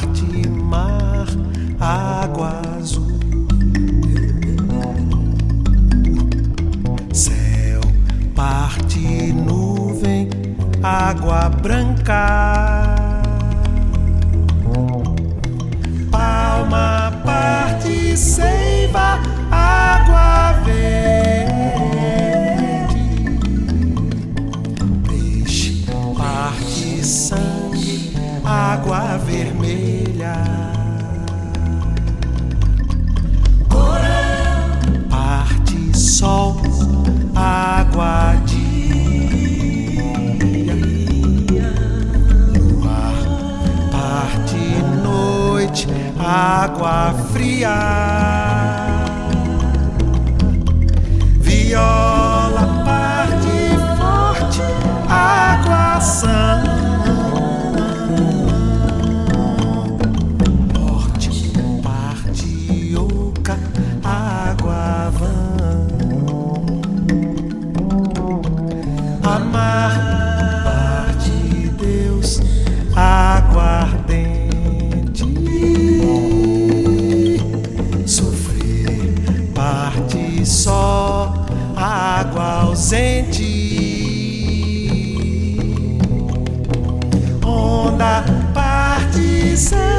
Parte mar, água azul. Céu, parte, nuvem, água branca. Palma, parte, seiva, água verde. Peixe, parte, sangue. Água fria. Viola, parte só, água ausente. Onda, parte ser.